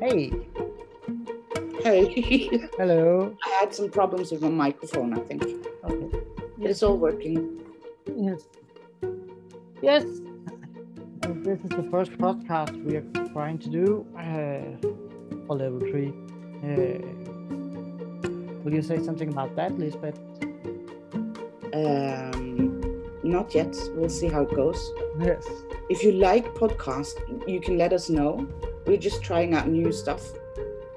Hey, Hey, hello. I had some problems with my microphone, I think. Okay. It's all working. Yes. Yes. And this is the first podcast we are trying to do uh, for level three. Uh, will you say something about that, Lisbeth? Um, not yet. We'll see how it goes. Yes. If you like podcast, you can let us know. We're just trying out new stuff.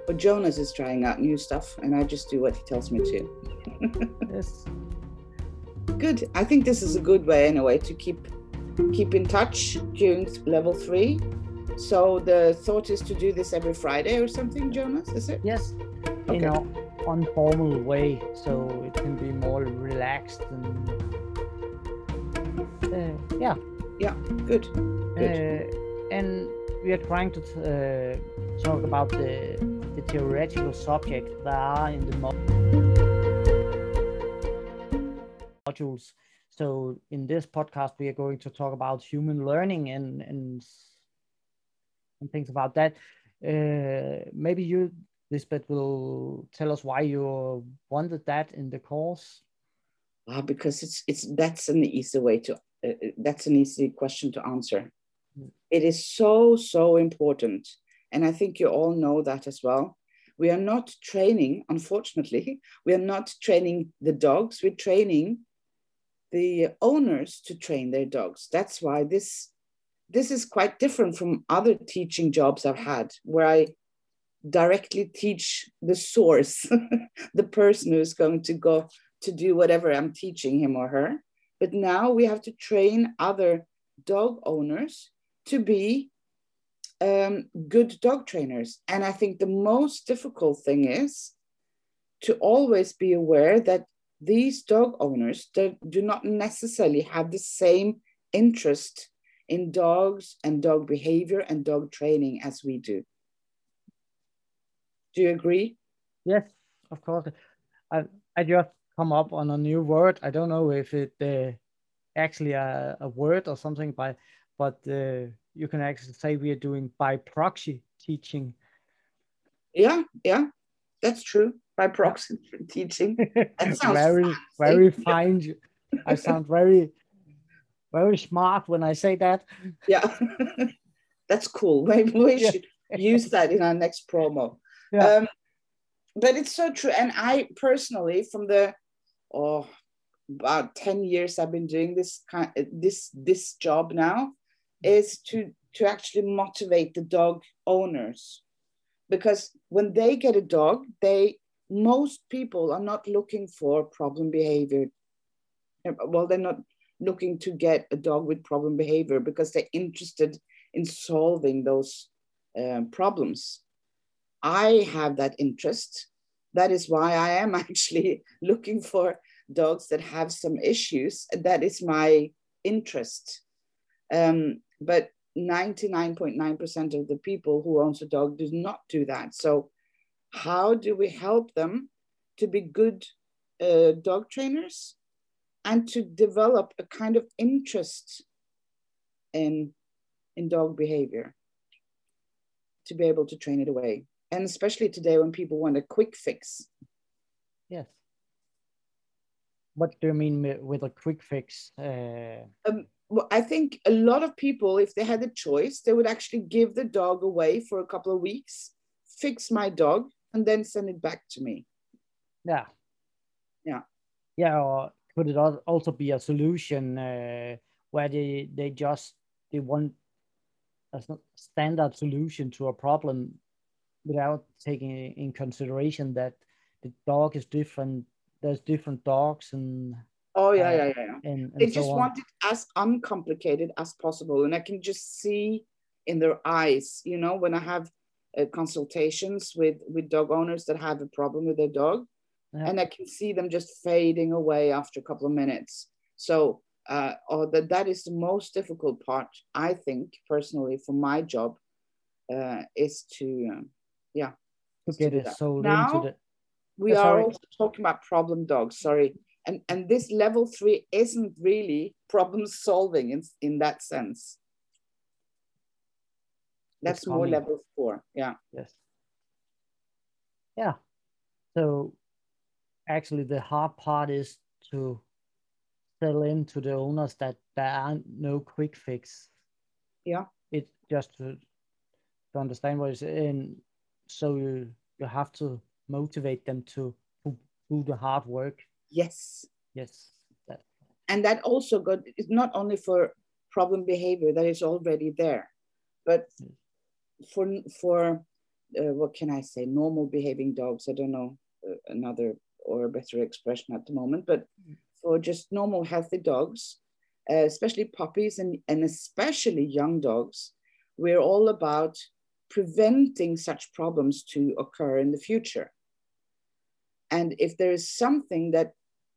But Jonas is trying out new stuff, and I just do what he tells me to. Yes. Good. I think this is a good way, anyway, to keep keep in touch during level three. So the thought is to do this every Friday or something, Jonas. Is it? Yes. Okay. In an informal way, so it can be more relaxed and uh, yeah. Good. Good. Uh, and we are trying to uh, talk about the, the theoretical subjects that are in the modules. So in this podcast, we are going to talk about human learning and and, and things about that. Uh, maybe you, Lisbeth, will tell us why you wanted that in the course. Ah, because it's it's that's an easy way to uh, uh, that's an easy question to answer. It is so so important, and I think you all know that as well. We are not training, unfortunately, we are not training the dogs. We're training the owners to train their dogs. That's why this this is quite different from other teaching jobs I've had, where I directly teach the source, the person who's going to go to do whatever I'm teaching him or her. But now we have to train other dog owners to be um, good dog trainers. And I think the most difficult thing is to always be aware that these dog owners do, not necessarily have the same interest in dogs and dog behavior and dog training as we do. Do you agree? Yes, of course. I I just come up on a new word. I don't know if it uh, actually a, a word or something by, but uh, you can actually say we are doing by proxy teaching. Yeah, yeah, that's true. By proxy teaching. That sounds very very fine. I sound very very smart when I say that. Yeah, that's cool. Maybe we Yeah. should use that in our next promo. Yeah. Um, but it's so true. And I personally, from the oh about 10 years I've been doing this kind this this job now, is to to actually motivate the dog owners. Because when they get a dog, they most people are not looking for problem behavior. Well, they're not looking to get a dog with problem behavior because they're interested in solving those um, problems. I have that interest. That is why I am actually looking for dogs that have some issues. That is my interest. Um, but 99.9% of the people who owns a dog does not do that. So how do we help them to be good uh, dog trainers and to develop a kind of interest in, in dog behavior to be able to train it away? And especially today when people want a quick fix. Yes. What do you mean with a quick fix? Uh, Um, I think a lot of people, if they had a choice, they would actually give the dog away for a couple of weeks, fix my dog, and then send it back to me. yeah. Yeah. Yeah, or could it also be a solution uh, where they they just they want a standard solution to a problem without taking in consideration that the dog is different. There's different dogs and Oh, yeah, Uh, yeah, yeah. yeah. and, and They so just on. want it as uncomplicated as possible. And I can just see in their eyes, you know, when I have uh, consultations with, with dog owners that have a problem with their dog, Yeah. and I can see them just fading away after a couple of minutes. So, uh, or that that is the most difficult part, I think, personally, for my job, uh, is to, um, yeah, to get it sold Now, into the we are also talking about problem dogs sorry and and this level three isn't really problem solving in, in that sense. That's more coming. level four yeah. Yes. Yeah. So actually the hard part is to sell in to the owners that there are no quick fix. Yeah. It just to, to understand what is in. So you you have to motivate them to, to do the hard work yes. Yes that. and that also got it's not only for problem behavior that is already there but for for uh, what can i say normal behaving dogs i don't know uh, another or a better expression at the moment but for just normal healthy dogs uh, especially puppies and, and especially young dogs we're all about preventing such problems to occur in the future and if there is something that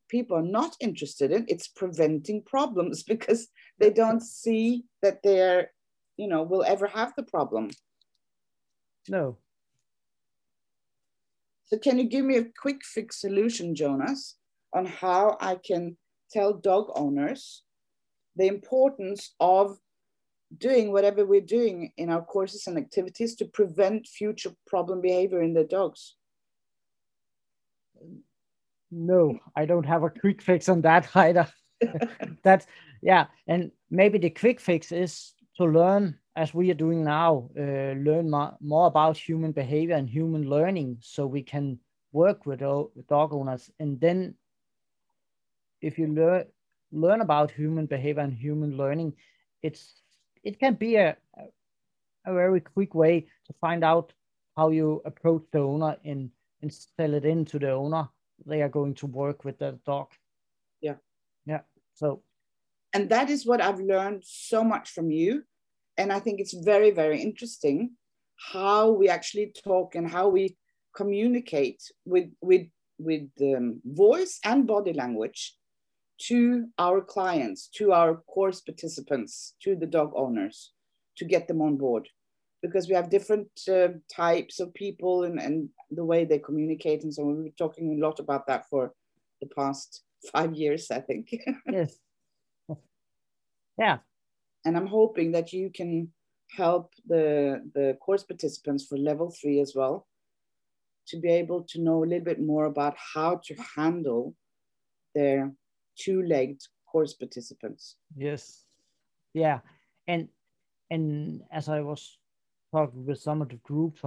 people are not interested in it's preventing problems because they don't see that they're you know will ever have the problem. No. So can you give me a quick fix solution jonas on how i can tell dog owners the importance of doing whatever we're doing in our courses and activities to prevent future problem behavior in the dogs no i don't have a quick fix on that either. That's yeah and maybe the quick fix is to learn as we are doing now uh, learn more, more about human behavior and human learning so we can work with dog owners. And then if you learn learn about human behavior and human learning it's it can be a, a very quick way to find out how you approach the owner and, and sell it in to the owner. They are going to work with the dog. Yeah. Yeah so. And that is what i've learned so much from you. And i think it's very very interesting how we actually talk and how we communicate with with with um, voice and body language to our clients to our course participants to the dog owners to get them on board because we have different uh, types of people and, and the way they communicate and so on. We've been talking a lot about that for the past five years, I think. yes. Yeah. And I'm hoping that you can help the, the course participants for level three as well to be able to know a little bit more about how to handle their two-legged course participants. Yes. Yeah. And and as I was talking with some of the groups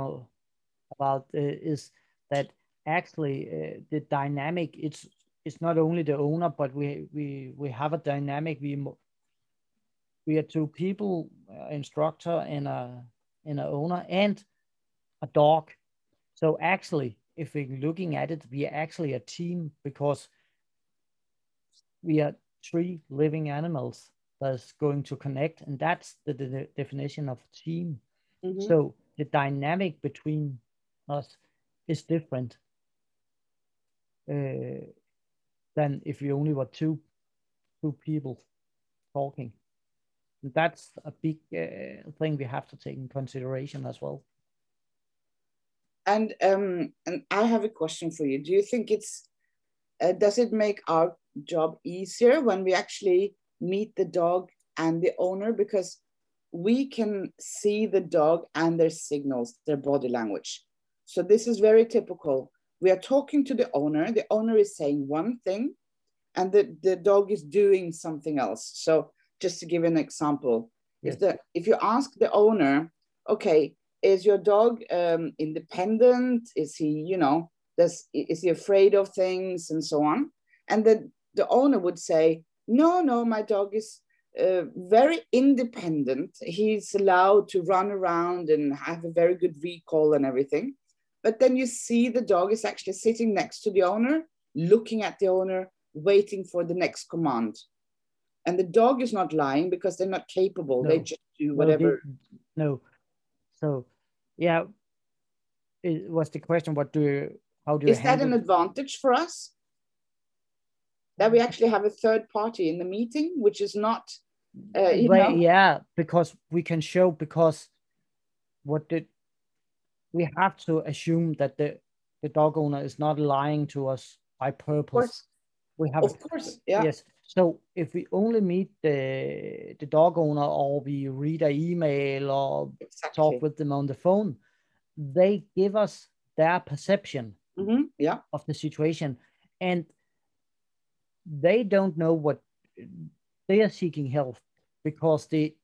about uh, is that actually uh, the dynamic it's it's not only the owner but we we we have a dynamic. We we are two people uh, instructor and a and a owner and a dog. So actually if we're looking at it we are actually a team because we are three living animals that's going to connect and that's the, the definition of team mm-hmm. so the dynamic between us is different uh, than if we only were two two people talking. That's a big uh, thing we have to take in consideration as well. And um and i have a question for you. Do you think it's uh, does it make our job easier when we actually meet the dog and the owner? Because we can see the dog and their signals, their body language. So this is very typical. We are talking to the owner. The owner is saying one thing and the, the dog is doing something else. So just to give an example, yes. if, the, if you ask the owner, okay, is your dog um, independent? Is he, you know, does, is he afraid of things and so on? And the, the owner would say, no, no, my dog is uh, very independent. He's allowed to run around and have a very good recall and everything. But then you see the dog is actually sitting next to the owner, looking at the owner, waiting for the next command. And the dog is not lying because they're not capable. No. They just do whatever. No, no. So, yeah, it was the question. What do you? How do you? Is that an advantage for us? that we actually have a third party in the meeting, which is not, uh, you well, know. yeah, because we can show because what did we have to assume that the the dog owner is not lying to us by purpose. We have, of course, yeah. Yes. So if we only meet the the dog owner or we read an email or exactly. talk with them on the phone, they give us their perception hmm Yeah. of the situation and they don't know what they are seeking help because they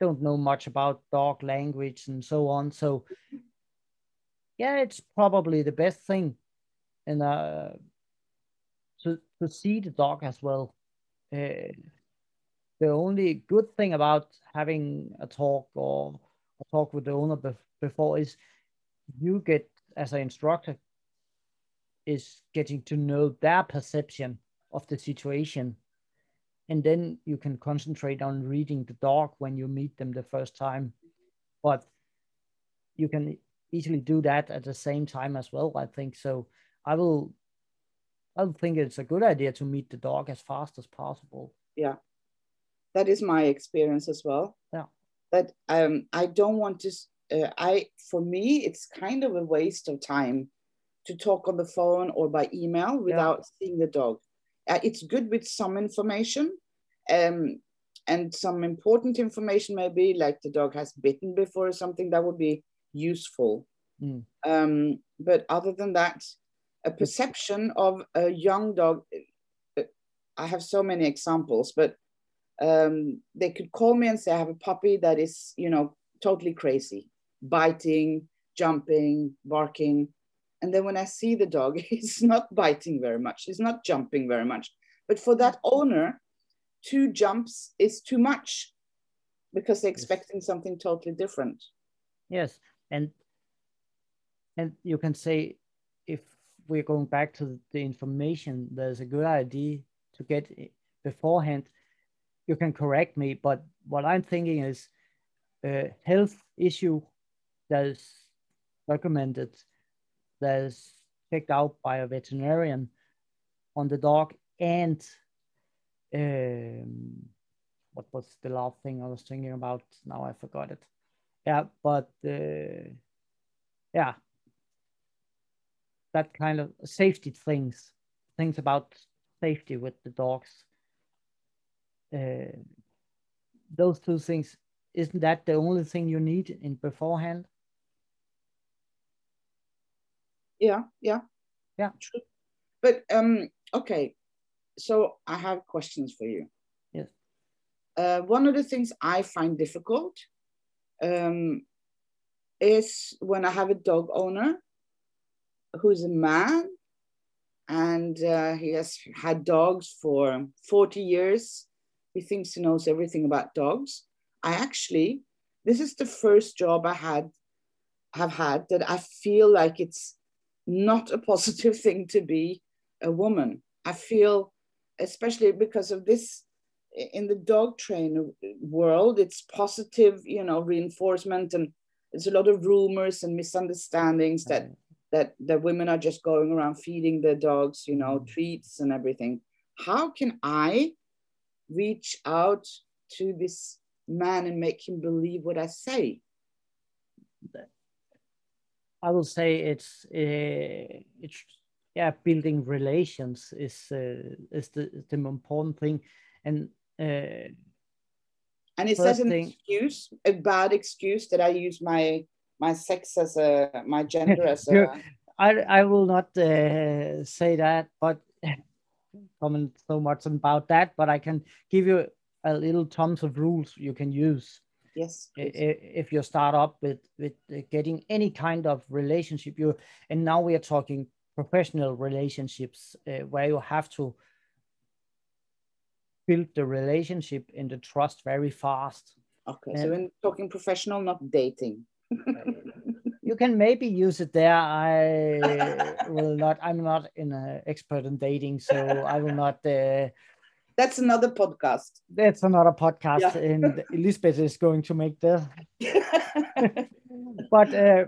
don't know much about dog language and so on. So yeah it's probably the best thing and uh to to see the dog as well. Uh, the only good thing about having a talk or a talk with the owner bef- before is you get as an instructor is getting to know their perception of the situation and then you can concentrate on reading the dog when you meet them the first time but you can easily do that at the same time as well i think so i will i think it's a good idea to meet the dog as fast as possible Yeah. That is my experience as well. Yeah. That um, I don't want to. Uh, I for me, it's kind of a waste of time to talk on the phone or by email without seeing the dog. Uh, it's good with some information, um, and some important information maybe like the dog has bitten before or something that would be useful. Mm. Um, but other than that, a perception of a young dog. uh, I have so many examples, but um, they could call me and say, I have a puppy that is, you know, totally crazy, biting, jumping, barking. And then when I see the dog, he's not biting very much, he's not jumping very much. But for that mm-hmm. owner, two jumps is too much because they're expecting something totally different. Yes, and and you can say if we're going back to the information, there's a good idea to get beforehand. You can correct me, but what I'm thinking is a health issue that is documented, that is checked out by a veterinarian on the dog, and um, what was the last thing I was thinking about? Now I forgot it. Yeah, but uh, yeah, that kind of safety things, things about safety with the dogs. Uh, those two things, isn't that the only thing you need in beforehand? Yeah, yeah. Yeah. True. But um, okay. So I have questions for you. Yes. Uh, one of the things I find difficult um, is when I have a dog owner who's a man and uh, he has had dogs for 40 years. He thinks he knows everything about dogs. I actually, this is the first job I had have had that I feel like it's not a positive thing to be a woman. I feel, especially because of this in the dog trainer world, it's positive, you know, reinforcement, and there's a lot of rumors and misunderstandings that that that women are just going around feeding their dogs, you know, Mm. treats and everything. How can I reach out to this man and make him believe what I say? I will say it's uh, it's yeah, building relations is uh, is the the important thing, and uh, And is that an thing- excuse, a bad excuse that I use my my sex as a my gender as a I I will not uh, say that, but comment so much about that. But I can give you a little tons of rules you can use yes, please. if you start up with with uh, getting any kind of relationship. You and now we are talking professional relationships uh, where you have to build the relationship and the trust very fast. okay. So and- when talking professional, not dating. You can maybe use it there. I will not. I'm not an uh, expert in dating, so I will not. Uh, That's another podcast. that's another podcast, Yeah. and Elizabeth is going to make that. But uh,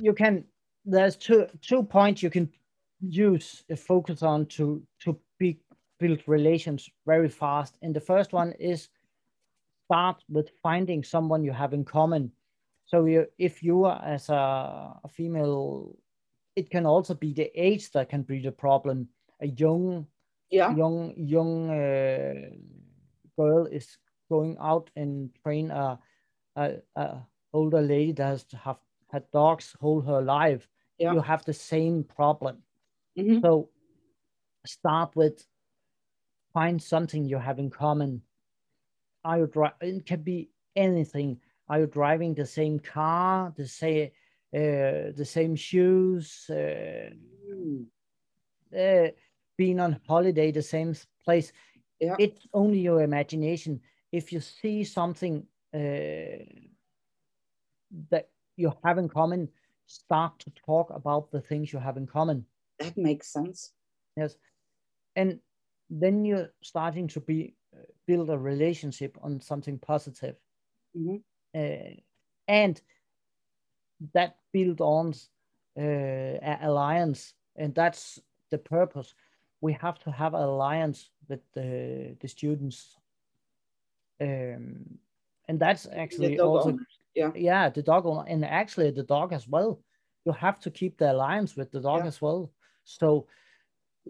you can. There's two two points you can use uh, focus on to to be, build relations very fast. And the first one is start with finding someone you have in common. So you, if you are as a, a female, it can also be the age that can be the problem. A young yeah, young young uh, girl is going out and train a, a, a older lady that has to have had dogs whole her life Yeah. you have the same problem. Mhm. So start with find something you have in common. Are you dri- It can be anything. Are you driving the same car, the same, uh, the same shoes, uh, Mm. uh, being on holiday, the same place? Yeah. It's only your imagination. If you see something uh, that you have in common, start to talk about the things you have in common. That makes sense. Yes. And then you're starting to be uh, build a relationship on something positive. Mhm. Uh, and that build on uh, alliance. And that's the purpose. We have to have an alliance with the, the students. Um, and that's actually dog also owners, yeah. yeah the dog owner and actually the dog as well you have to keep the alliance with the dog Yeah. as well so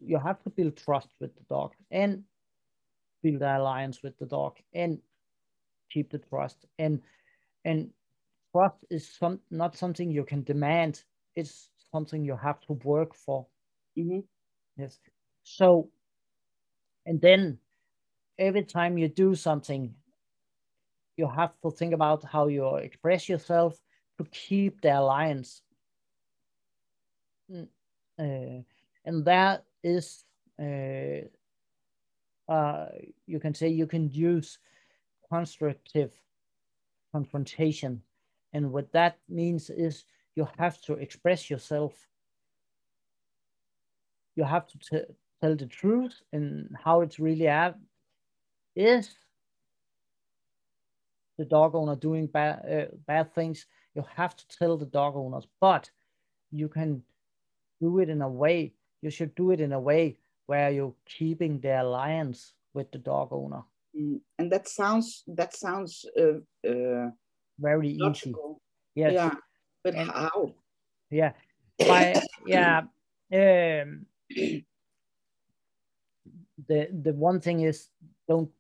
you have to build trust with the dog and build the alliance with the dog and keep the trust and and trust is some not something you can demand it's something you have to work for Mhm. Yes. So, and then every time you do something, you have to think about how you express yourself to keep the alliance. Mm, uh, and that is, uh, uh, you can say you can use constructive confrontation. And what that means is you have to express yourself you have to tell the truth and how it's really at. Is the dog owner doing bad uh, bad things? You have to tell the dog owners, but you can do it in a way. You should do it in a way where you're keeping the alliance with the dog owner. Mm. And that sounds that sounds uh, uh, Very easy. logical. Yes. Yeah. But And- how? Yeah. By yeah. Um the the one thing is don't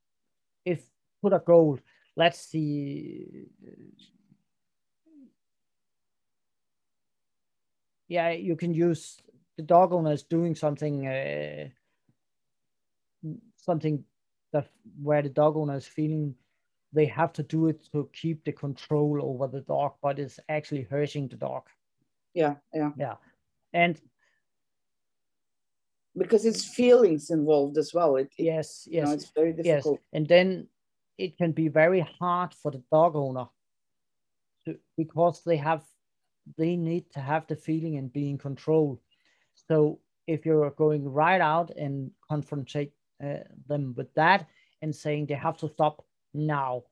if put a goal. Let's see. Yeah, you can use the dog owner is doing something uh, something that where the dog owner is feeling they have to do it to keep the control over the dog, but it's actually hurting the dog. Yeah, yeah. Yeah. And Because it's feelings involved as well. It, it- yes, you know, yes, it's very difficult. yes. And then it can be very hard for the dog owner to because they have they need to have the feeling and be in control. So if you're going right out and confrontate uh, them with that and saying they have to stop now,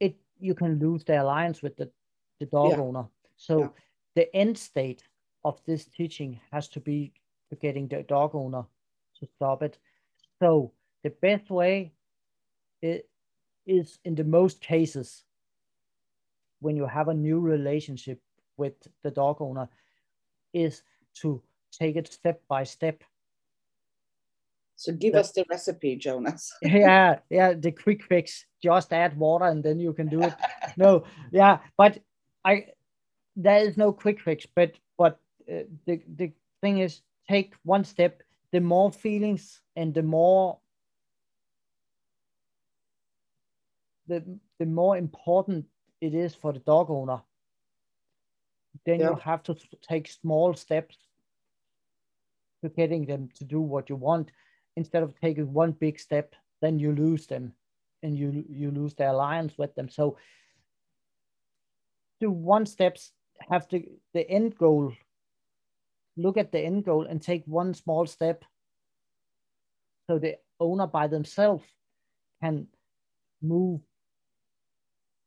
it you can lose the alliance with the, the dog Yeah. owner. So Yeah. the end state of this teaching has to be to getting the dog owner to stop it. So the best way it is in the most cases when you have a new relationship with the dog owner is to take it step by step. So give Yeah. us the recipe, Jonas. yeah, yeah, the quick fix. Just add water and then you can do it. no, yeah, but I there is no quick fix. But but uh, the the thing is, take one step. The more feelings and the more the the more important it is for the dog owner. Then you have to take small steps to getting them to do what you want instead of taking one big step then you lose them and you you lose the alliance with them so do one steps have the the end goal look at the end goal and take one small step so the owner by themselves can move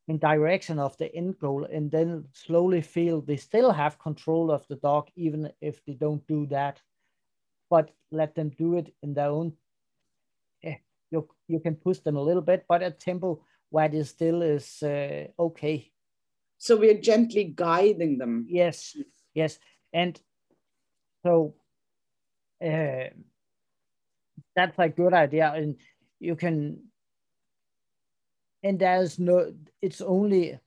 in direction of the end goal and then slowly feel they still have control of the dog even if they don't do that. But let them do it in their own eh, you you can push them a little bit but at tempo where it is still is uh, okay. So we're gently guiding them. yes yes. And so uh, that's a good idea and you can and there's no it's only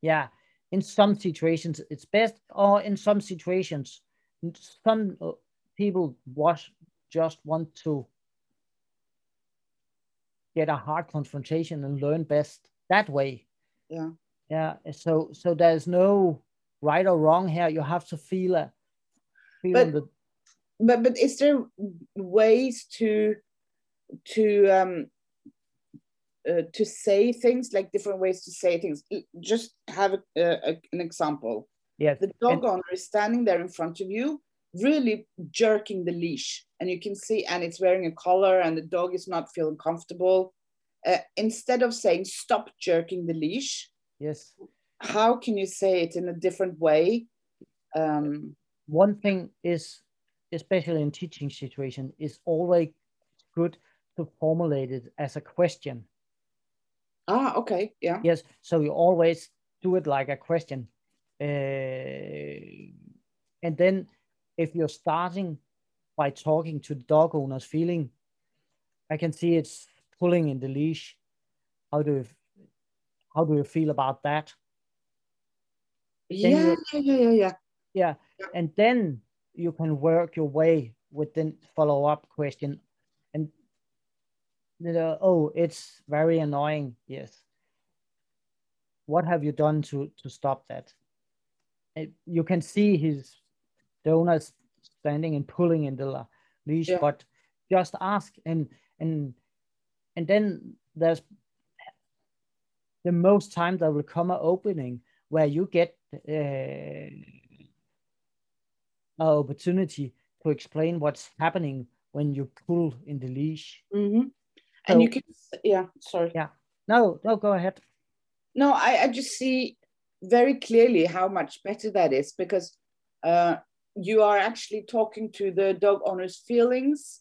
yeah in some situations it's best, or in some situations, some people was just want to get a hard confrontation and learn best that way. Yeah. Yeah. So so there's no right or wrong here. You have to feel a feel But- the but but is there ways to to um uh, to say things like different ways to say things just have a, a, an example yes. the dog and- owner is standing there in front of you really jerking the leash and you can see and it's wearing a collar and the dog is not feeling comfortable uh, instead of saying stop jerking the leash yes. how can you say it in a different way um One thing is, especially in teaching situation, is always good to formulate it as a question. ah okay yeah Yes. So you always do it like a question. Uh, and then if you're starting by talking to the dog owner's feeling, I can see it's pulling in the leash. How do you, how do you feel about that? yeah yeah yeah yeah yeah Yeah. And then you can work your way with the follow up question. And you know, oh, it's very annoying. Yes. What have you done to to stop that? And you can see his donors standing and pulling in the leash, Yeah. but just ask and and and then there's the most time there will come an opening where you get uh, an opportunity to explain what's happening when you pull in the leash. hmm So- and you can yeah sorry Yeah. No, no, go ahead. No, I, I just see very clearly how much better that is because uh, you are actually talking to the dog owner's feelings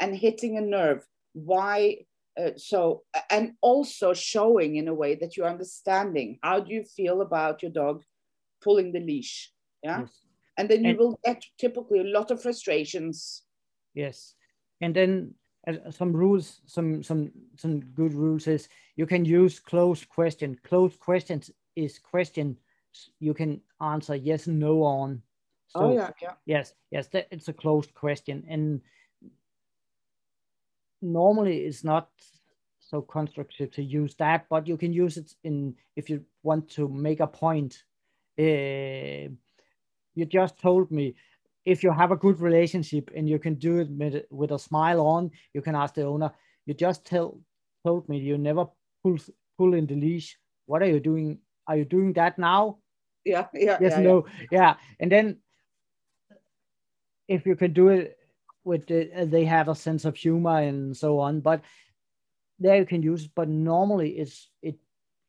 and hitting a nerve. Why? Uh, so, and also showing in a way that you're understanding how do you feel about your dog pulling the leash. Yeah. Yes. And then you And- will get typically a lot of frustrations. Yes. And then uh, some rules, some some some good rules is you can use closed question. Closed questions is question you can answer yes, no on. So oh, yeah. Yeah. yes, yes, that, it's a closed question, and normally it's not so constructive to use that, but you can use it in if you want to make a point. Uh, you just told me if you have a good relationship and you can do it with, a smile on, you can ask the owner. You just tell told me you never pull pull in the leash. What are you doing? Are you doing that now? Yeah. Yeah. yes yeah, yeah. no yeah and then if you can do it with the, uh, they have a sense of humor and so on but there you can use it but normally it's it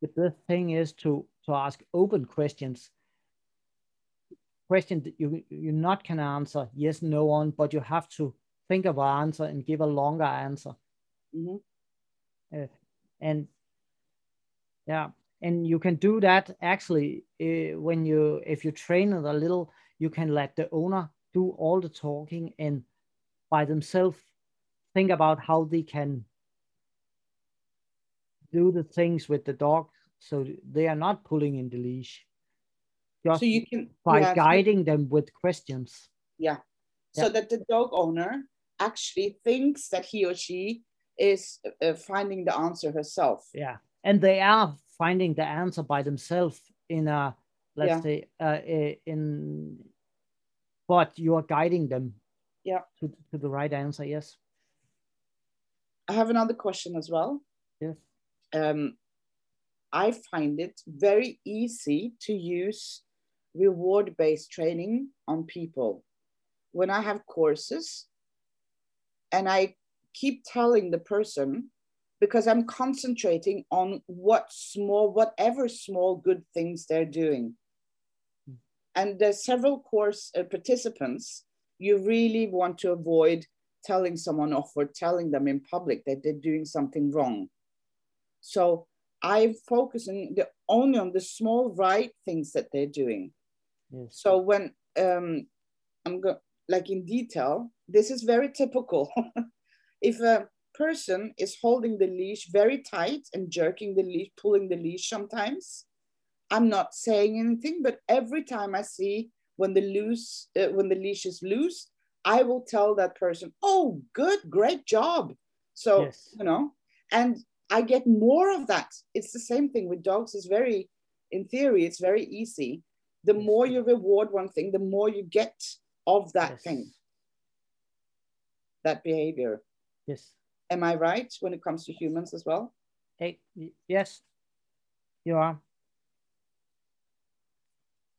the best thing is to to ask open questions question that you you not can answer yes no on but you have to think of an answer and give a longer answer Mhm. and yeah and you can do that actually uh, when you if you train it a little you can let the owner do all the talking and by themselves think about how they can do the things with the dog so they are not pulling in the leash just So you can by yeah, guiding them with questions Yeah. So that the dog owner actually thinks that he or she is uh, finding the answer herself. yeah and they are finding the answer by themselves in a let's Yeah. say uh, in but you are guiding them Yeah. to, to the right answer yes I have another question as well. yes Um, I find it very easy to use reward based training on people. When I have courses and I keep telling the person, because I'm concentrating on what small, whatever small good things they're doing. And there's several course uh, participants, you really want to avoid telling someone off or telling them in public that they're doing something wrong. So I'm focusing the, only on the small right things that they're doing. Yes So when um, I'm go like in detail, this is very typical. if a person is holding the leash very tight and jerking the leash, pulling the leash sometimes, I'm not saying anything, but every time I see when the loose uh, when the leash is loose, I will tell that person, "Oh, good, great job." So Yes. you know, and I get more of that. It's the same thing with dogs. It's very, in theory, it's very easy. The more you reward one thing, the more you get of that Yes. thing, that behavior. Yes. Am I right when it comes to humans as well? Hey, yes, you are.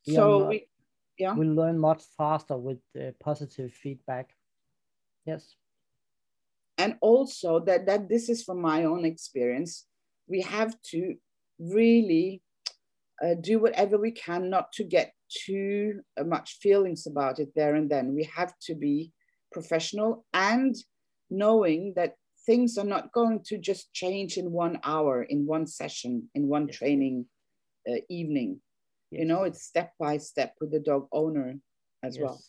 We so not- we, yeah. We learn much faster with uh, positive feedback. Yes. and also that that this is from my own experience we have to really uh, do whatever we can not to get too uh, much feelings about it there and then we have to be professional and knowing that things are not going to just change in one hour in one session in one Yes. training uh, evening you know it's step by step with the dog owner as well.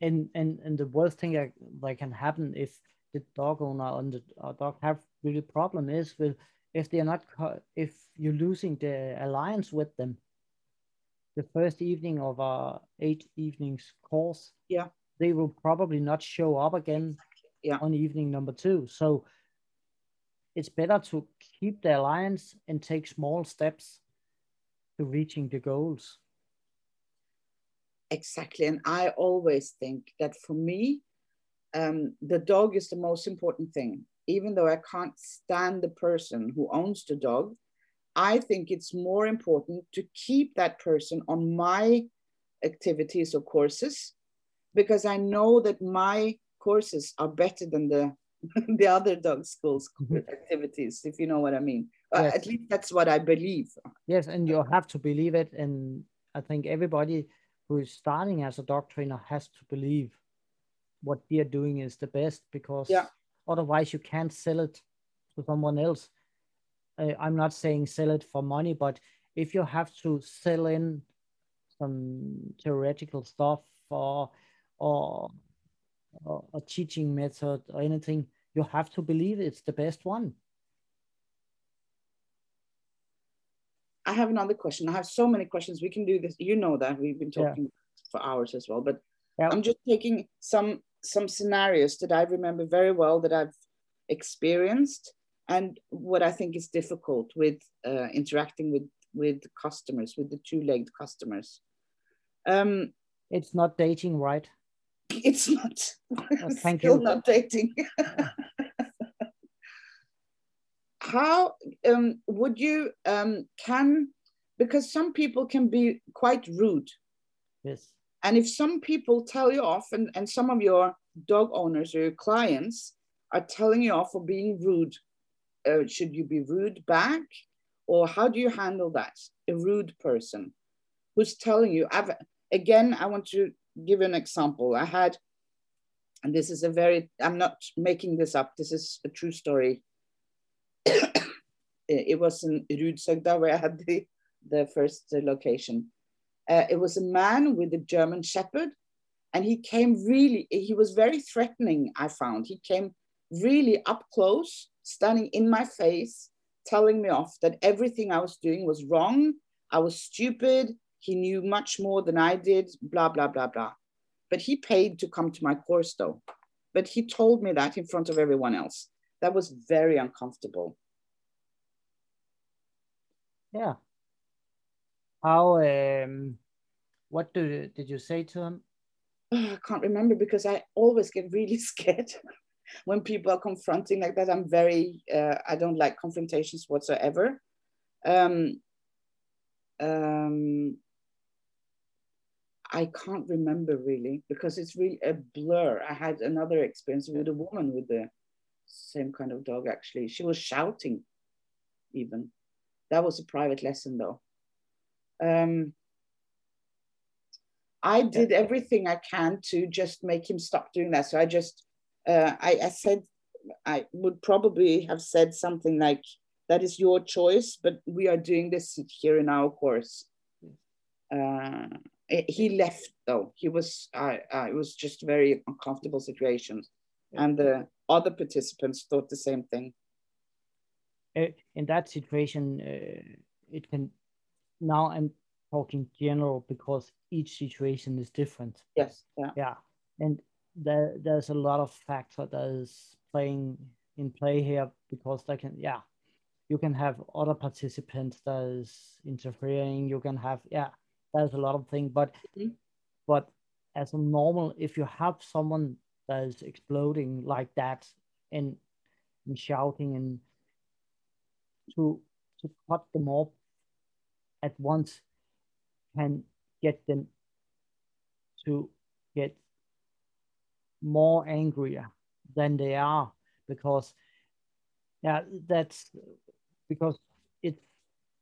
And and and the worst thing that, that can happen if the dog owner and the uh, dog have really problem is with if they are not if you're losing the alliance with them. The first evening of our eight evenings course, Yeah. they will probably not show up again Yeah. on evening number two. So it's better to keep the alliance and take small steps to reaching the goals. Exactly. And I always think that for me, um, the dog is the most important thing. Even though I can't stand the person who owns the dog, I think it's more important to keep that person on my activities or courses because I know that my courses are better than the the other dog schools mm-hmm. activities, if you know what I mean. Yes. At least that's what I believe. Yes, and you have to believe it. And I think everybody who is starting as a dog trainer has to believe what they are doing is the best because Yeah. Otherwise you can't sell it to someone else. Uh, I'm not saying sell it for money, but if you have to sell in some theoretical stuff or or, or a teaching method or anything, you have to believe it's the best one. I have another question. I have so many questions. We can do this. You know that we've been Yeah. talking for hours as well. But Yeah. I'm just taking some some scenarios that I remember very well that I've experienced and what I think is difficult with uh, interacting with with customers, with the two-legged customers. Um, It's not dating, right? it's not. Oh, thank still you. not dating. How um, would you um, can because some people can be quite rude Yes. And if some people tell you off, and, and some of your dog owners or your clients are telling you off for being rude, uh, should you be rude back? Or how do you handle that? A rude person who's telling you, I've, again, I want to give an example. I had, and this is a very, I'm not making this up, this is a true story. it was in Rudsögda where I had the, the first location. Uh, it was a man with a German Shepherd, and he came really, he was very threatening, I found. He came really up close, standing in my face, telling me off that everything I was doing was wrong. I was stupid. He knew much more than I did, blah, blah, blah, blah. But he paid to come to my course, though. But he told me that in front of everyone else. That was very uncomfortable. Yeah. How um what do did you say to him? I can't remember because I always get really scared when people are confronting like that. I'm very, uh, I don't like confrontations whatsoever. Um, um, I can't remember really because it's really a blur. I had another experience with a woman with the same kind of dog actually. She was shouting even. That was a private lesson though. Um, I did everything I can to just make him stop doing that. So I just, uh, I, I said, I would probably have said something like, that is your choice, but we are doing this here in our course. Uh, he left though. He was, uh, it was just very uncomfortable situations. And the other participants thought the same thing. Uh, in that situation, uh, it can now I'm talking general because each situation is different. Yes. Yeah. Yeah, and there there's a lot of factor that is playing in play here because they can yeah you can have other participants that is interfering you can have yeah there's a lot of things but mm-hmm. but as a normal if you have someone that is exploding like that and, and shouting and to to cut them off at once can get them to get more angrier than they are because yeah that's because it's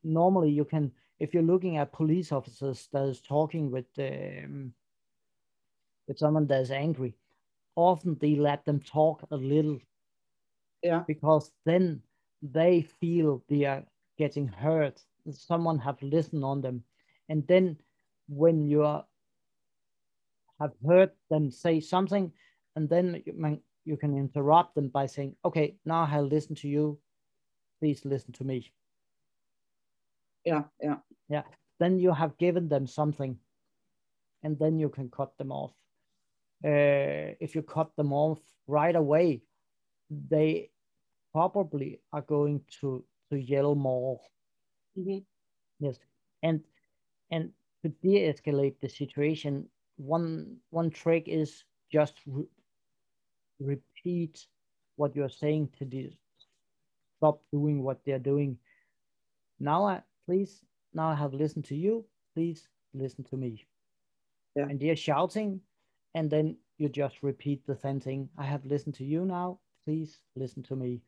normally you can if you're looking at police officers that is talking with um, with someone that is angry often they let them talk a little yeah. because then they feel they are getting hurt someone have listened on them. And then when you are, have heard them say something and then you, you can interrupt them by saying okay now i'll listen to you. Please listen to me. Yeah yeah. Yeah. Then you have given them something and then you can cut them off. Uh, if you cut them off right away they probably are going to to yell more mm-hmm. yes. And and to de-escalate the situation. One one trick is just re- repeat what you're saying to the stop doing what they're doing. Now i please now i have listened to you. Please listen to me. Yeah. and they're shouting and then you just repeat the same thing. I have listened to you now. Please listen to me.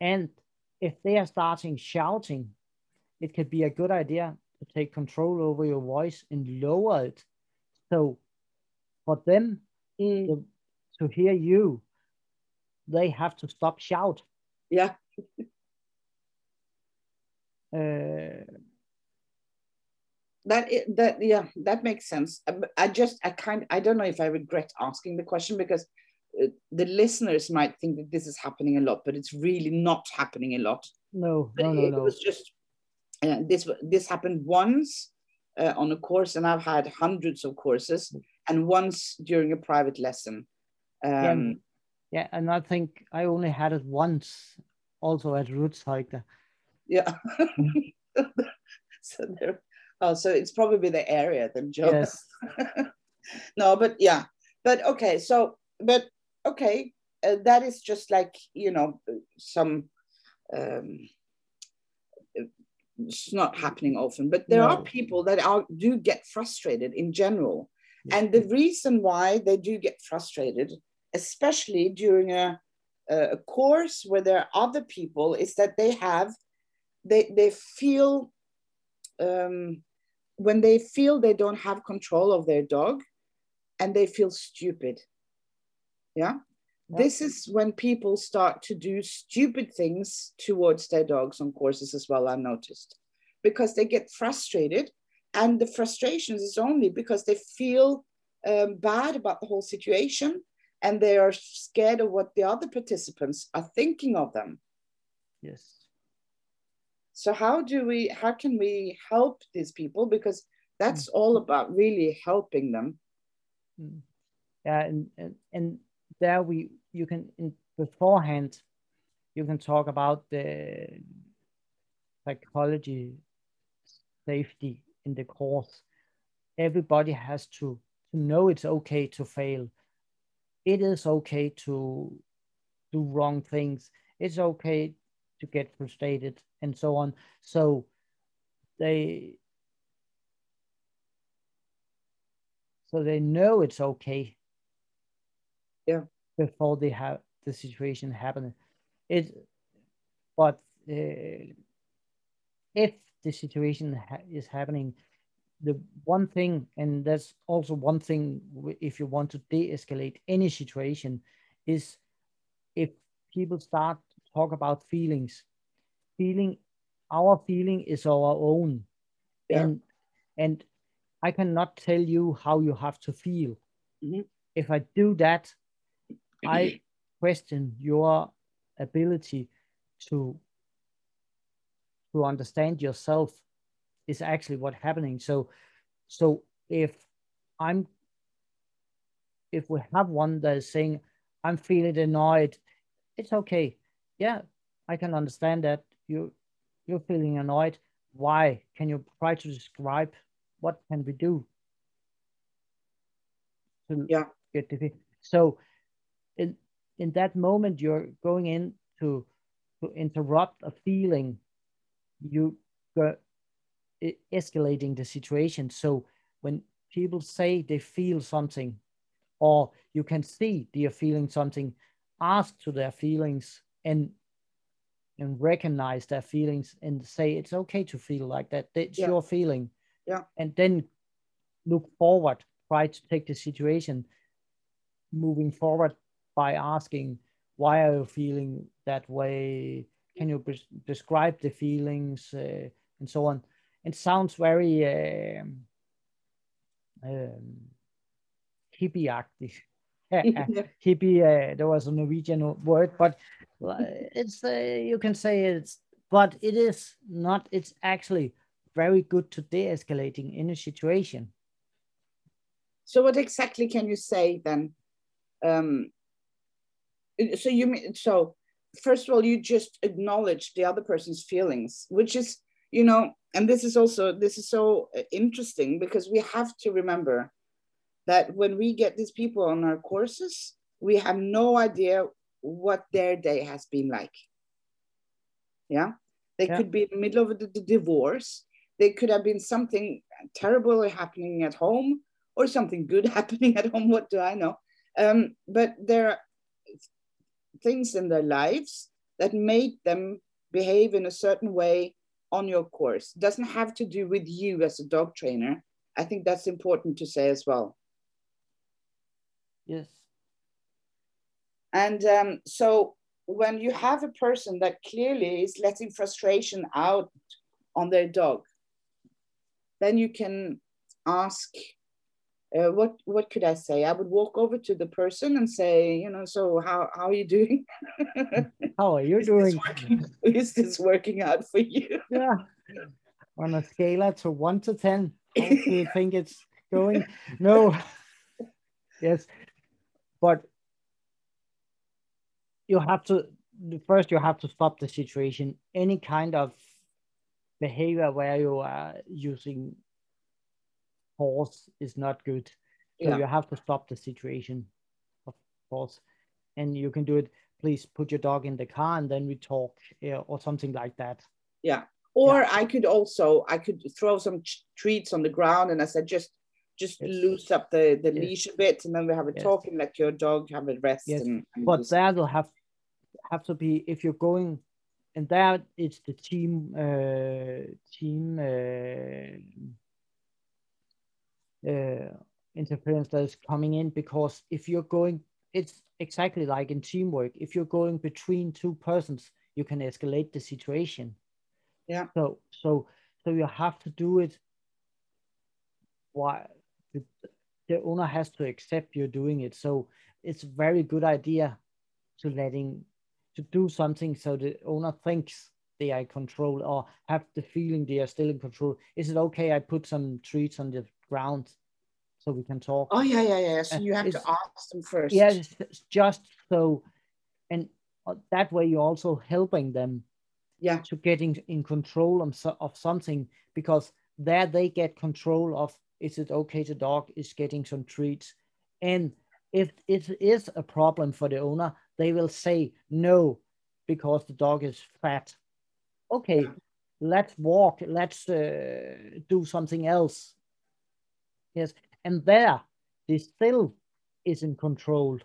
And if they are starting shouting it could be a good idea to take control over your voice and lower it. So for them mm. to, to hear you they have to stop shout. Yeah. Uh, that that yeah that makes sense. I just i kind i don't know if i regret asking the question because uh, the listeners might think that this is happening a lot but it's really not happening a lot. No no no it, no. it was just uh, this this happened once uh, on a course and i've had hundreds of courses and once during a private lesson um, yeah, yeah and i think i only had it once also at Roots Rootsheiter. yeah so there Oh, so it's probably the area, the job. Yes. no, but yeah, but okay. So, but okay, uh, that is just like you know some. Um, it's not happening often, but there no. are people that are do get frustrated in general, and the reason why they do get frustrated, especially during a a course where there are other people, is that they have they they feel um, when they feel they don't have control of their dog and they feel stupid. Yeah. This is when people start to do stupid things towards their dogs on courses as well, I've noticed, because they get frustrated. And the frustrations is only because they feel um, bad about the whole situation and they are scared of what the other participants are thinking of them. Yes. So how do we, how can we help these people? Because that's mm. all about really helping them. Mm. Yeah, and, and, and there we, you can, in beforehand, you can talk about the psychology safety in the course. Everybody has to, to know it's okay to fail. It is okay to do wrong things. It's okay to get frustrated and so on. So they so they know it's okay. Yeah. Before they have the situation happen, it. But uh, if the situation ha is happening, the one thing, and that's also one thing, if you want to de-escalate any situation, is if people start to talk about feelings. Feeling, our feeling is our own. Yeah. And, and I cannot tell you how you have to feel. Mm-hmm. If I do that, I question your ability to to understand yourself is actually what happening. So, so if I'm, if we have one that is saying, I'm feeling annoyed, it's okay. Yeah, I can understand that you you're feeling annoyed. Why? Can you try to describe what can we do yeah. get the so in in that moment you're going in to to interrupt a feeling. You go escalating the situation. So when people say they feel something or you can see they're feeling something ask to their feelings and and recognize their feelings and say it's okay to feel like that. It's yeah. your feeling. Yeah. And then look forward try to take the situation. Moving forward by asking why are you feeling that way? Can you describe the feelings uh, and so on? It sounds very um, um, hippie-active hippie uh, there was a norwegian word but it's uh, you can say it's but it is not it's actually very good to de-escalating in a situation. So what exactly can you say then um, so you mean so first of all you just acknowledge the other person's feelings which is you know and this is also this is so uh, interesting because we have to remember that when we get these people on our courses we have no idea what their day has been like. Yeah? They yeah. could be in the middle of the, the divorce. They could have been something terrible happening at home or something good happening at home. What do i know? Um, but there are things in their lives that made them behave in a certain way on your course. Doesn't have to do with you as a dog trainer. I think that's important to say as well. Yes. And um, so when you have a person that clearly is letting frustration out on their dog, then you can ask uh, what what could I say? I would walk over to the person and say, you know, so how how are you doing? how are you is doing? This working, is this working out for you? yeah. On a scale to one to ten, how do you think it's going? No. yes, but you have to first. You have to stop the situation. Any kind of behavior where you are using force is not good. So yeah. you have to stop the situation, of course. And you can do it. Please put your dog in the car and then we talk yeah, or something like that. Yeah. Or yeah. I could also I could throw some treats on the ground and I said just just yes. loose up the, the yes. leash a bit and then we have a yes. talk and let your dog have a rest. Yes. And, and but just... that will have have to be if you're going and that it's the team uh, team uh, uh, interference that is coming in because if you're going it's exactly like in teamwork. If you're going between two persons you can escalate the situation. Yeah. So so so you have to do it why the, the owner has to accept you're doing it. So it's a very good idea to letting to do something so the owner thinks they are in control or have the feeling they are still in control. Is it okay i put some treats on the ground so we can talk. Oh yeah, yeah, yeah. So uh, you have to ask them first. Yes, yeah, just so, and uh, that way you're also helping them. Yeah. To getting in control of, of something because there they get control of is it okay to dog is getting some treats, and if it is a problem for the owner, they will say no because the dog is fat. Okay, yeah. let's walk. Let's uh, do something else Yes, and there, they still is in control.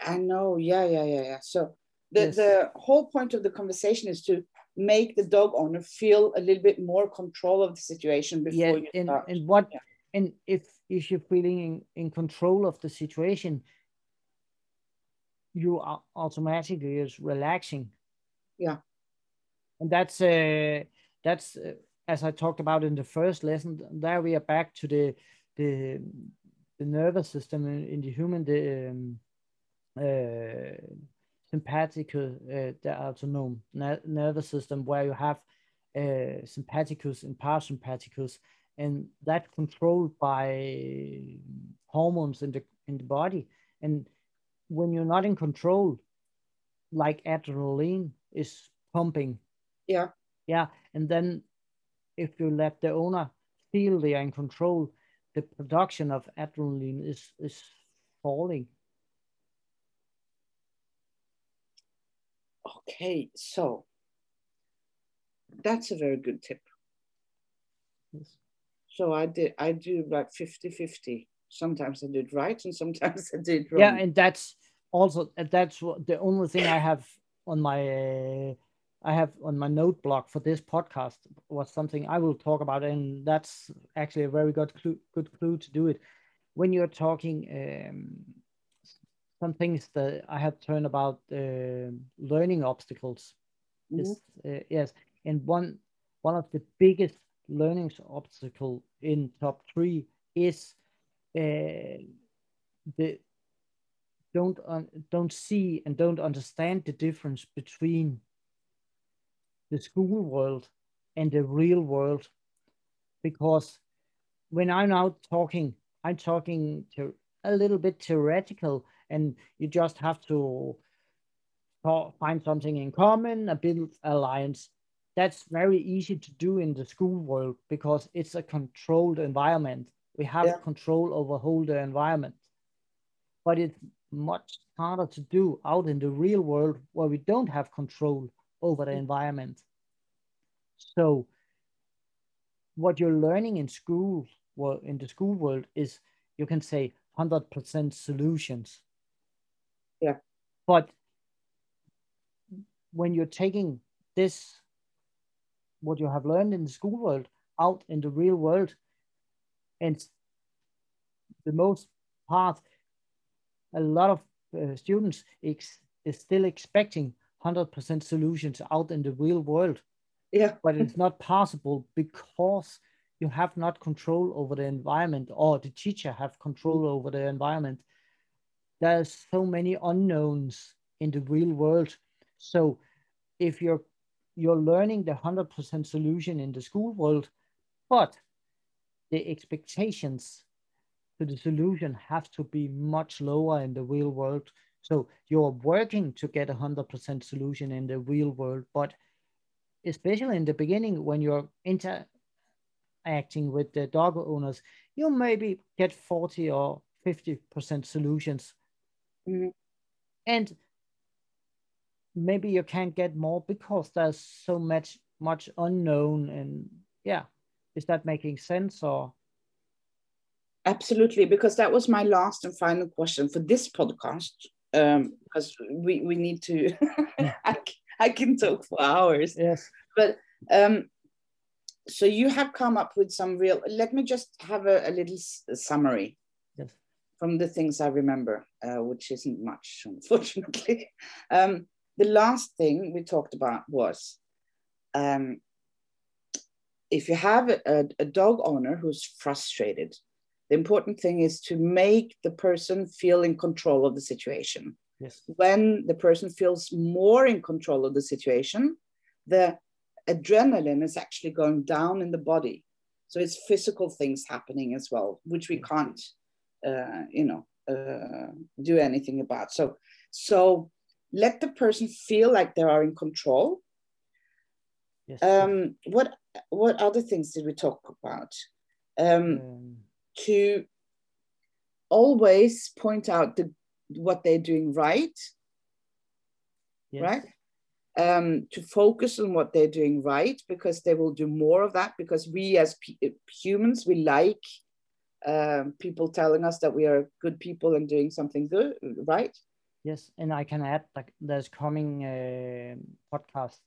I know. Yeah, yeah, yeah, yeah. So the yes. the whole point of the conversation is to make the dog owner feel a little bit more control of the situation before yeah, you and, start. And what yeah. and if if you're feeling in, in control of the situation, you are automatically is relaxing. Yeah. And that's uh that's uh, as I talked about in the first lesson, there we are back to the the, the nervous system in, in the human, the um, uh, sympathetic, uh, the autonomic nervous system, where you have uh, sympathicus and parasympathicus, and that controlled by hormones in the in the body. And when you're not in control, like adrenaline is pumping. Yeah. Yeah. And then if you let the owner feel they are in control, the production of adrenaline is is falling. Okay, so that's a very good tip. Yes. So I did I do like 50-50. Sometimes I do it right and sometimes I do it wrong. Yeah, and that's also that's what the only thing I have on my uh, I have on my note block for this podcast was something I will talk about, and that's actually a very good clue, good clue to do it. When you're talking, um, some things that I have turned about uh, learning obstacles. Mm-hmm. Is, uh, yes, and one one of the biggest learning obstacle in top three is uh, the don't un- don't see and don't understand the difference between the school world and the real world. Because when i'm out talking i'm talking to a little bit theoretical and you just have to talk, find something in common a build alliance. That's very easy to do in the school world because it's a controlled environment. We have yeah. control over whole the environment. But it's much harder to do out in the real world where we don't have control over the environment. So what you're learning in school, well, in the school world is you can say 100% solutions. Yeah. But when you're taking this, what you have learned in the school world out in the real world, and the most part, a lot of uh, students is still expecting 100% solutions out in the real world. Yeah. But it's not possible because you have not control over the environment or the teacher have control over the environment. There's so many unknowns in the real world. So if you're you're learning the 100% solution in the school world, but the expectations to the solution have to be much lower in the real world. So you're working to get a 100% solution in the real world, but especially in the beginning when you're interacting with the dog owners, you maybe get 40 or 50% solutions. Mm-hmm. And maybe you can't get more because there's so much much unknown and yeah is that making sense or Absolutely, because that was my last and final question for this podcast. Um, because we, we need to, I, I can talk for hours. Yes. But um, so you have come up with some real, let me just have a, a little summary yes. from the things I remember, uh, which isn't much, unfortunately. Um, the last thing we talked about was um, if you have a, a dog owner who's frustrated the important thing is to make the person feel in control of the situation. Yes. When the person feels more in control of the situation, the adrenaline is actually going down in the body. So it's physical things happening as well, which we can't, uh, you know, uh, do anything about. So, so let the person feel like they are in control. Yes. Um, what what other things did we talk about? Um, um to always point out the, what they're doing right, yes. right? Um, to focus on what they're doing right because they will do more of that because we as humans we like um, people telling us that we are good people and doing something good right yes and i can add like there's coming uh, podcast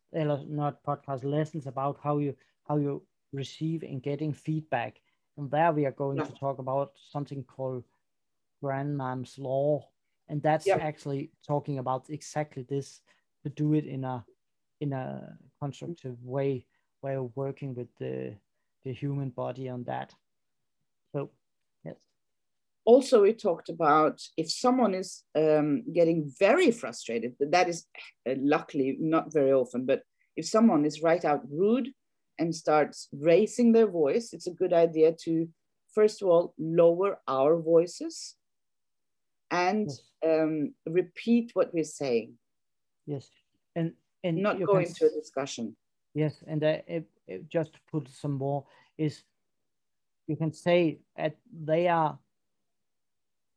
not podcast lessons about how you how you receive and getting feedback and there we are going yeah. to talk about something called Grandma's Law. And that's yeah. actually talking about exactly this to do it in a in a constructive way way of working with the the human body on that. So yes. Also, we talked about if someone is um, getting very frustrated, that is uh, luckily not very often, but if someone is right out rude, and starts raising their voice, it's a good idea to, first of all, lower our voices and Yes. um, repeat what we're saying, Yes, and and not go into a discussion. Yes, and uh, it, it, just to put some more is you can say at they are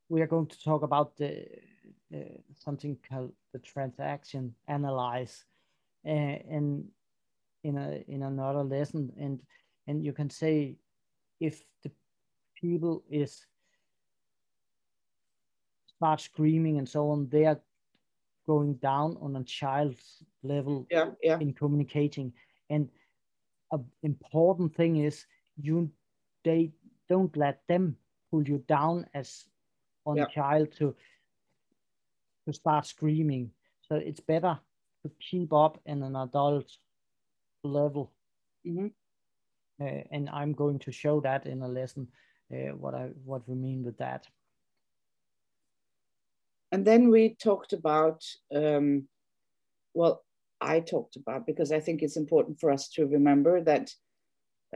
we are going to talk about the uh, something called the transaction analyze uh, and in a in another lesson. And and you can say if the people is start screaming and so on they are going down on a child's level Yeah, yeah, in communicating. And an important thing is you they don't let them pull you down as on Yeah. a child to to start screaming. So it's better to keep up in an adult level Mhm. Uh, and i'm going to show that in a lesson uh, what i what we mean with that And then we talked about, um, well, I talked about because I think it's important for us to remember that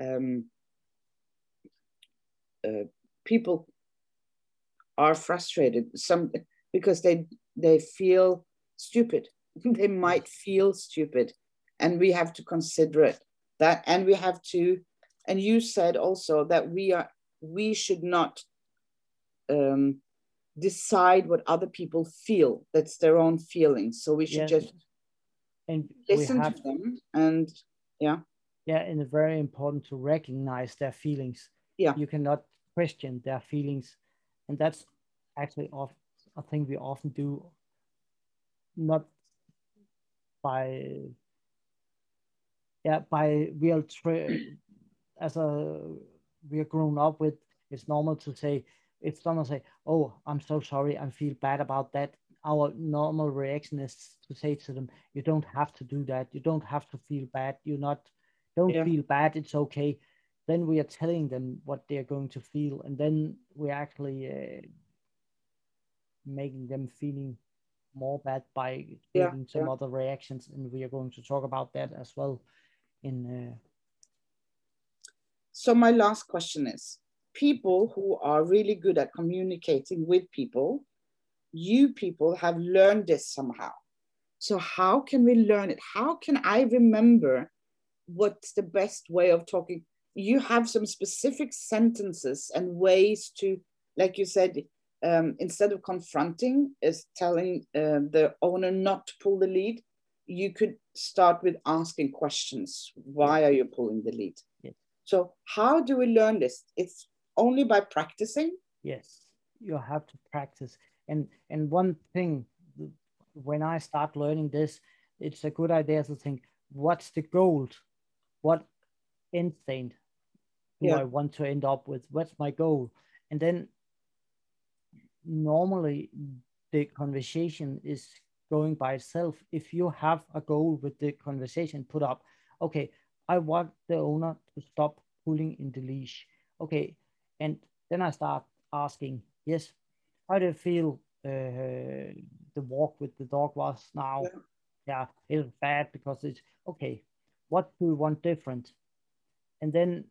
um, uh, people are frustrated some because they they feel stupid. they might feel stupid, and we have to consider it. That and we have to. And you said also that we are we should not. Um, decide what other people feel. That's their own feelings. So we should Yeah. just and listen have to them and yeah, yeah and it's very important to recognize their feelings Yeah. you cannot question their feelings and that's actually of a thing we often do not by yeah by we are as a we are grown up with it's normal to say if someone say oh i'm so sorry i feel bad about that our normal reaction is to say to them you don't have to do that. You don't have to feel bad. You're not don't Yeah. feel bad. It's okay. Then we are telling them what they're going to feel and then we're actually uh, making them feeling more bad by Yeah, taking some yeah. other reactions and we are going to talk about that as well in uh, So my last question is people who are really good at communicating with people, you people have learned this somehow. So how can we learn it? How can I remember what's the best way of talking? You have some specific sentences and ways to, like you said, um, instead of confronting, is telling uh, the owner not to pull the lead. You could start with asking questions. Why are you pulling the lead? Yes. So how do we learn this? It's only by practicing. Yes, you have to practice. And and one thing, when I start learning this, it's a good idea to think, what's the goal? What end state do Yeah. I want to end up with? What's my goal? And then normally the conversation is going by itself. If you have a goal with the conversation put up, okay, I want the owner to stop pulling in the leash. Okay, and then I start asking, yes, how do you feel uh, the walk with the dog was now? Yeah. Yeah, it's bad because it's okay. What do you want different? And then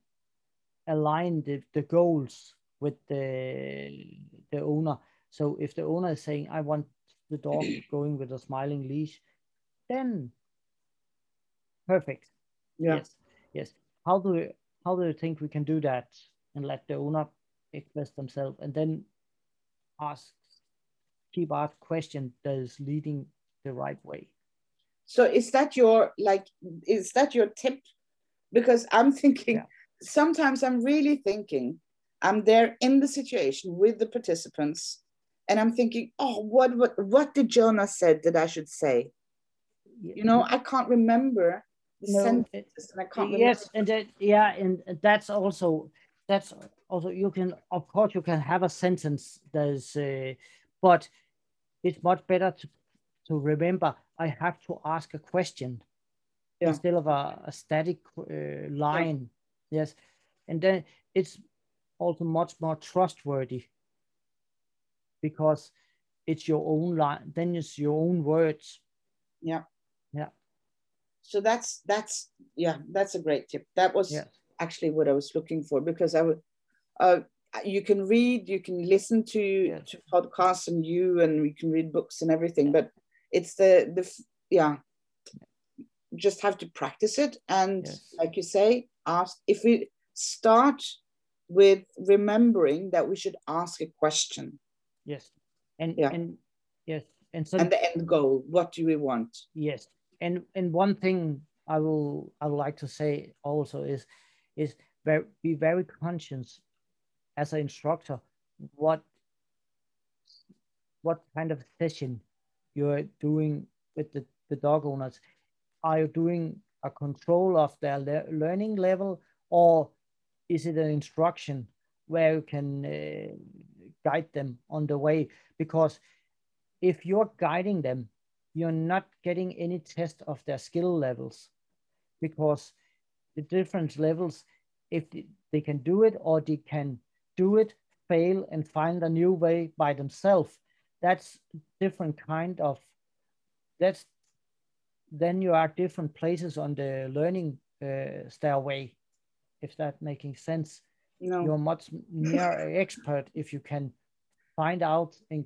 align the, the goals with the the owner. So if the owner is saying, I want the dog going with a smiling leash, then perfect. Yeah. Yes, yes. How do you, how do you think we can do that and let the owner express themselves and then ask keep ask question that is leading the right way. So is that your like is that your tip? Because I'm thinking Yeah. sometimes I'm really thinking I'm there in the situation with the participants and I'm thinking, oh, what what what did Jonas said that I should say? You know, I can't remember the No, sentences and I can't remember. yes and that yeah and that's also that's also you can of course you can have a sentence that is uh, but it's much better to to remember i have to ask a question Yeah. instead of a, a static uh, line yes and then it's also much more trustworthy because it's your own line then it's your own words Yeah. yeah so that's that's yeah that's a great tip that was Yes. actually what i was looking for because i would uh, you can read you can listen to to podcasts and you and you can read books and everything but it's the the yeah just have to practice it and Yes. like you say ask if we start with remembering that we should ask a question Yes. And Yeah. and yes. And so and the end goal what do we want yes. And and one thing I will I would like to say also is is very, be very conscious as an instructor what what kind of session you're doing with the, the dog owners. Are you doing a control of their le- learning level or is it an instruction where you can uh, guide them on the way? Because if you're guiding them, you're not getting any test of their skill levels because the different levels, if they can do it or they can do it, fail and find a new way by themselves, that's different kind of, that's, then you are different places on the learning uh, stairway, if that making sense no you're much near an expert if you can find out and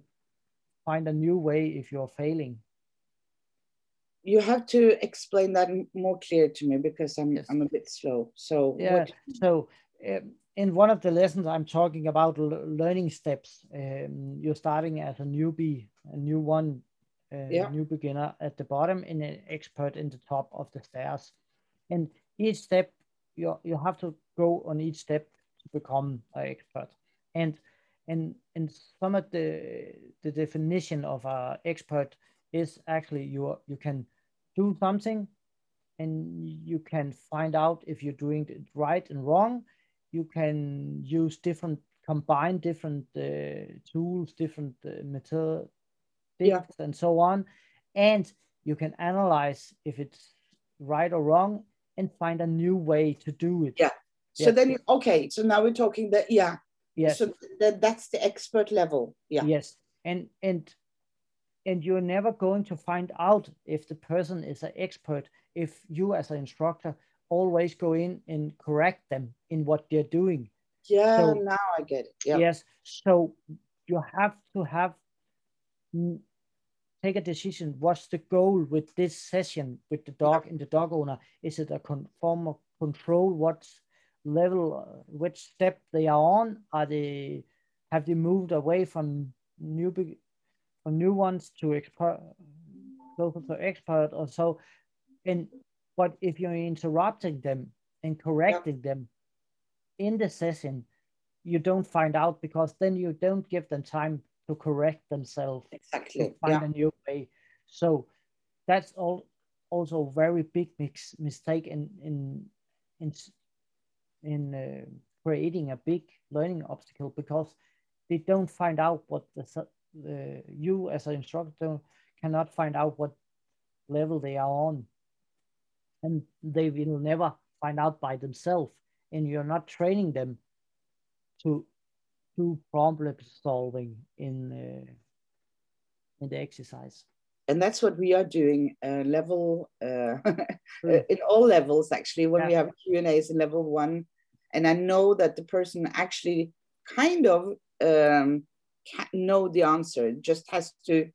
find a new way if you're failing. you have to explain that more clear to me because i'm Yes. i'm a bit slow so Yeah. what So um, in one of the lessons, I'm talking about learning steps. Um, you're starting as a newbie, a new one, uh, Yeah. new beginner at the bottom, and an expert in the top of the stairs. And each step, you you have to go on each step to become an expert. And and and some of the the definition of an expert is actually you you can do something and you can find out if you're doing it right and wrong. You can use different, combine different uh, tools, different uh, methods, Yeah. and so on. And you can analyze if it's right or wrong and find a new way to do it. Yeah. So Yeah. then you, okay so now we're talking that yeah Yes. so that that's the expert level yeah Yes. And and and you're never going to find out if the person is an expert if you as an instructor always go in and correct them in what they're doing. yeah So- now i get it yeah Yes. So you have to have mm, take a decision. What's the goal with this session with the dog and the dog owner? Is it a con- form of control? What level, uh, which step they are on? Are they have they moved away from new from new ones to expert, closer to expert or so? And but if you're interrupting them and correcting them in the session, you don't find out because then you don't give them time to correct themselves to exactly find yeah a new way. So that's all also very big mix, mistake in in in in uh, creating a big learning obstacle because they don't find out what the uh, you as an instructor cannot find out what level they are on, and they will never find out by themselves. And you're not training them to do problem solving in uh, in the exercise. And that's what we are doing uh, level uh, in all levels actually when we have q and a's in level one and i know that the person actually kind of um, know the answer just has to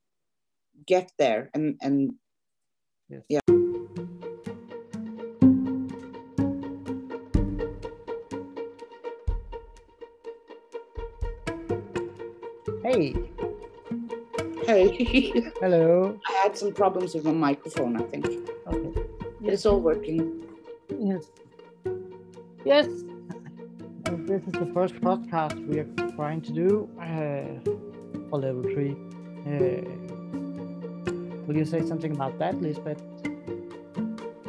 get there and and Yes. Yeah. hello. i had some problems with my microphone i think Okay. it's all working Yes. Yes. This is the first podcast we are trying to do uh, for level three. Uh, will you say something about that, Lisbeth?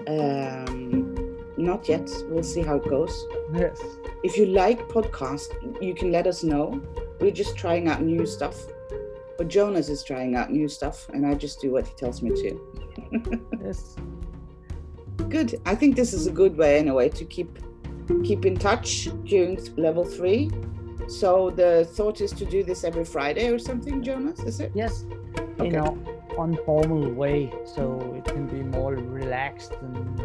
um, not yet we'll see how it goes Yes. if you like podcast you can let us know we're just trying out new stuff but jonas is trying out new stuff and i just do what he tells me to Yes. good i think this is a good way anyway to keep keep in touch during level three so the thought is to do this every friday or something jonas is it Yes. You Okay. know, informal way, so it can be more relaxed and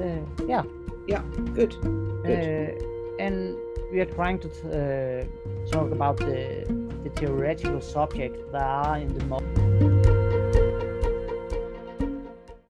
uh, yeah. Yeah, good. good. Uh, and we are trying to uh, talk about the, the theoretical subjects that are in the.